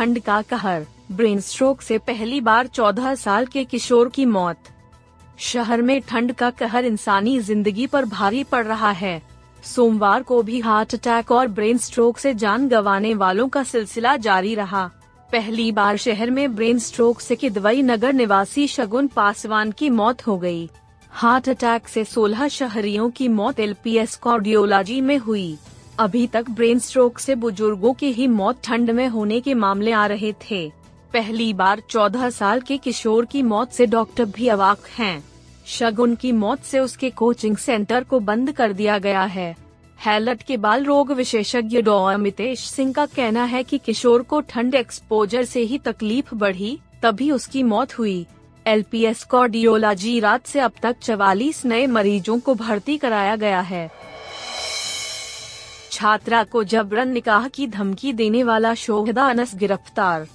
ठंड का कहर। ब्रेन स्ट्रोक से पहली बार 14 साल के किशोर की मौत। शहर में ठंड का कहर इंसानी ज़िंदगी पर भारी पड़ रहा है। सोमवार को भी हार्ट अटैक और ब्रेन स्ट्रोक से जान गंवाने वालों का सिलसिला जारी रहा। पहली बार शहर में ब्रेन स्ट्रोक से किदवई नगर निवासी शगुन पासवान की मौत हो गई। हार्ट अटैक से 16 शहरियों की मौत एलपीएस कार्डियोलॉजी में हुई। अभी तक ब्रेन स्ट्रोक से बुज़ुर्गों की ही मौत ठंड में होने के मामले आ रहे थे। पहली बार 14 साल के किशोर की मौत से डॉक्टर भी अवाक हैं। शगुन की मौत से उसके कोचिंग सेंटर को बंद कर दिया गया है। हैलट के बाल रोग विशेषज्ञ डॉ अमितेश सिंह का कहना है कि किशोर को ठंड एक्सपोजर से ही तकलीफ़ बढ़ी, तभी उसकी मौत हुई। एलपीएस कार्डियोलॉजी रात से अब तक चवालीस नए मरीजों को भर्ती कराया गया है। छात्रा को जबरन निकाह की धमकी देने वाला शोहदा अनस गिरफ़्तार।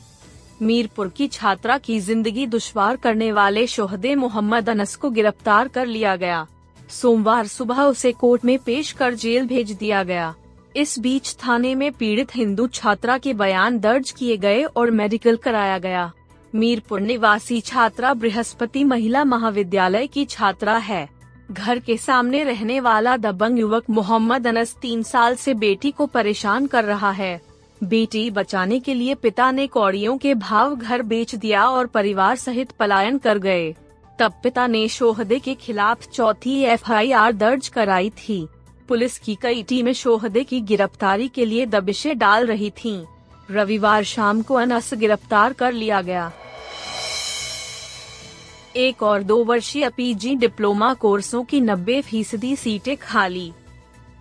मीरपुर की छात्रा की ज़िंदगी दुश्वार करने वाले शोहदे मोहम्मद अनस को गिरफ़्तार कर लिया गया। सोमवार सुबह उसे कोर्ट में पेश कर जेल भेज दिया गया। इस बीच थाने में पीड़ित हिंदू छात्रा के बयान दर्ज किए गए और मेडिकल कराया गया। मीरपुर निवासी छात्रा बृहस्पति महिला महाविद्यालय की छात्रा है। घर के सामने रहने वाला दबंग युवक मोहम्मद अनस तीन साल से बेटी को परेशान कर रहा है। बेटी बचाने के लिए पिता ने कौड़ियों के भाव घर बेच दिया और परिवार सहित पलायन कर गए। तब पिता ने शोहदे के खिलाफ चौथी एफआईआर दर्ज कराई थी। पुलिस की कई टीमें शोहदे की गिरफ्तारी के लिए दबिशें डाल रही थीं। रविवार शाम को अनस गिरफ़्तार कर लिया गया। एक और दो वर्षीय पीजी डिप्लोमा कोर्सों की नब्बे फ़ीसदी सीटें खाली।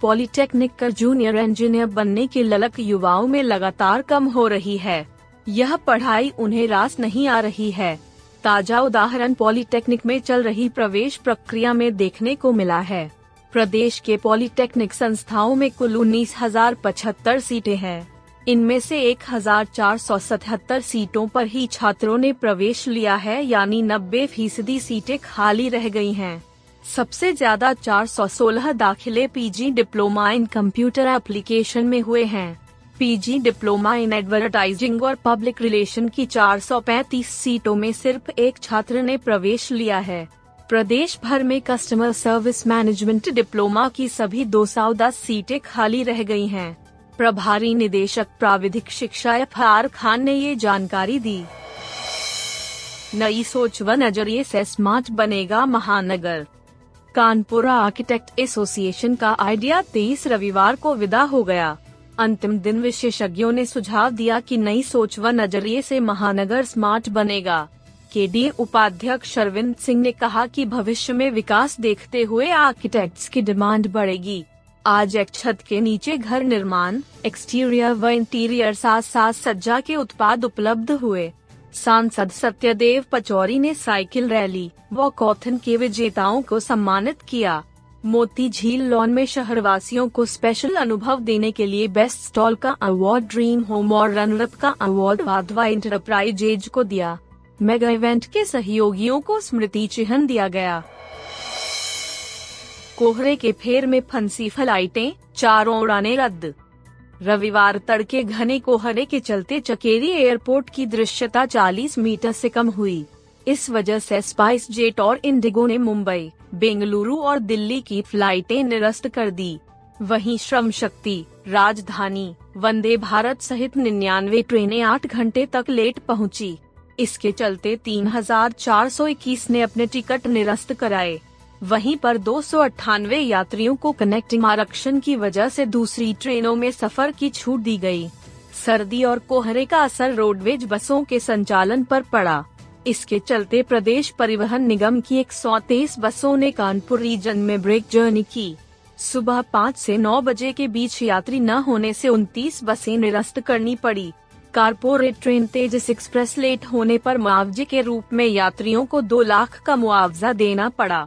पॉलिटेक्निक कर जूनियर इंजीनियर बनने के ललक युवाओं में लगातार कम हो रही है। यह पढ़ाई उन्हें रास नहीं आ रही है। ताज़ा उदाहरण पॉलिटेक्निक में चल रही प्रवेश प्रक्रिया में देखने को मिला है। प्रदेश के पॉलिटेक्निक संस्थाओं में कुल उन्नीस हज़ार पचहत्तर सीटें हैं। इनमें से 1477 सीटों पर ही छात्रों ने प्रवेश लिया है, यानी 90 फ़ीसदी सीटें खाली रह गई हैं। सबसे ज़्यादा 416 दाखिले PG diploma in computer application में हुए हैं पीजी डिप्लोमा इन एडवर्टाइजिंग और पब्लिक रिलेशन की 435 सीटों में सिर्फ़ एक छात्र ने प्रवेश लिया है प्रदेश भर में कस्टमर सर्विस मैनेजमेंट डिप्लोमा की सभी 210 सीटें खाली रह गई हैं। प्रभारी निदेशक प्राविधिक शिक्षा एफ़ आर खान ने ये जानकारी दी। नई सोच व नज़रिए से स्मार्ट बनेगा महानगर। कानपुर आर्किटेक्ट एसोसिएशन का आइडिया तेईस रविवार को विदा हो गया। अंतिम दिन विशेषज्ञों ने सुझाव दिया कि नई सोच व नज़रिए से महानगर स्मार्ट बनेगा। के डी उपाध्यक्ष अरविंद सिंह ने कहा कि भविष्य में विकास देखते हुए आर्किटेक्ट्स की डिमांड बढ़ेगी। आज एक छत के नीचे घर निर्माण एक्सटीरियर व इंटीरियर साथ साथ सज्जा के उत्पाद उपलब्ध हुए। सांसद सत्यदेव पचौरी ने साइकिल रैली व कॉथन के विजेताओं को सम्मानित किया। मोती झील लॉन में शहरवासियों को स्पेशल अनुभव देने के लिए बेस्ट स्टॉल का अवार्ड ड्रीम होम और रनरअप का अवार्ड वाधवा इंटरप्राइजेज को दिया। मेगा इवेंट के सहयोगियों को स्मृति चिन्ह दिया गया। कोहरे के फेर में फंसी फ्लाइटें, चारों उड़ाने रद्द। रविवार तड़के घने कोहरे के चलते चकेरी एयरपोर्ट की दृश्यता 40 मीटर से कम हुई। इस वजह से स्पाइस जेट और इंडिगो ने मुंबई, बेंगलुरु और दिल्ली की फ्लाइटें निरस्त कर दी। वहीं श्रम शक्ति, राजधानी, वंदे भारत सहित निन्यानवे ट्रेनें आठ घंटे तक लेट पहुँची। इसके चलते तीन हज़ार चार सौ इक्कीस ने अपने टिकट निरस्त कराए। वहीं पर दो सौ अठानवे यात्रियों को कनेक्टिंग आरक्षण की वजह से दूसरी ट्रेनों में सफ़र की छूट दी गई। सर्दी और कोहरे का असर रोडवेज़ बसों के संचालन पर पड़ा। इसके चलते प्रदेश परिवहन निगम की एक सौ तेईस बसों ने कानपुर रीजन में ब्रेक जर्नी की। सुबह पाँच से नौ बजे के बीच यात्री न होने से 29 बसें निरस्त करनी पड़ी। Corporate train Tejas express late होने पर मुआवजे के रूप में यात्रियों को दो लाख का मुआवजा देना पड़ा।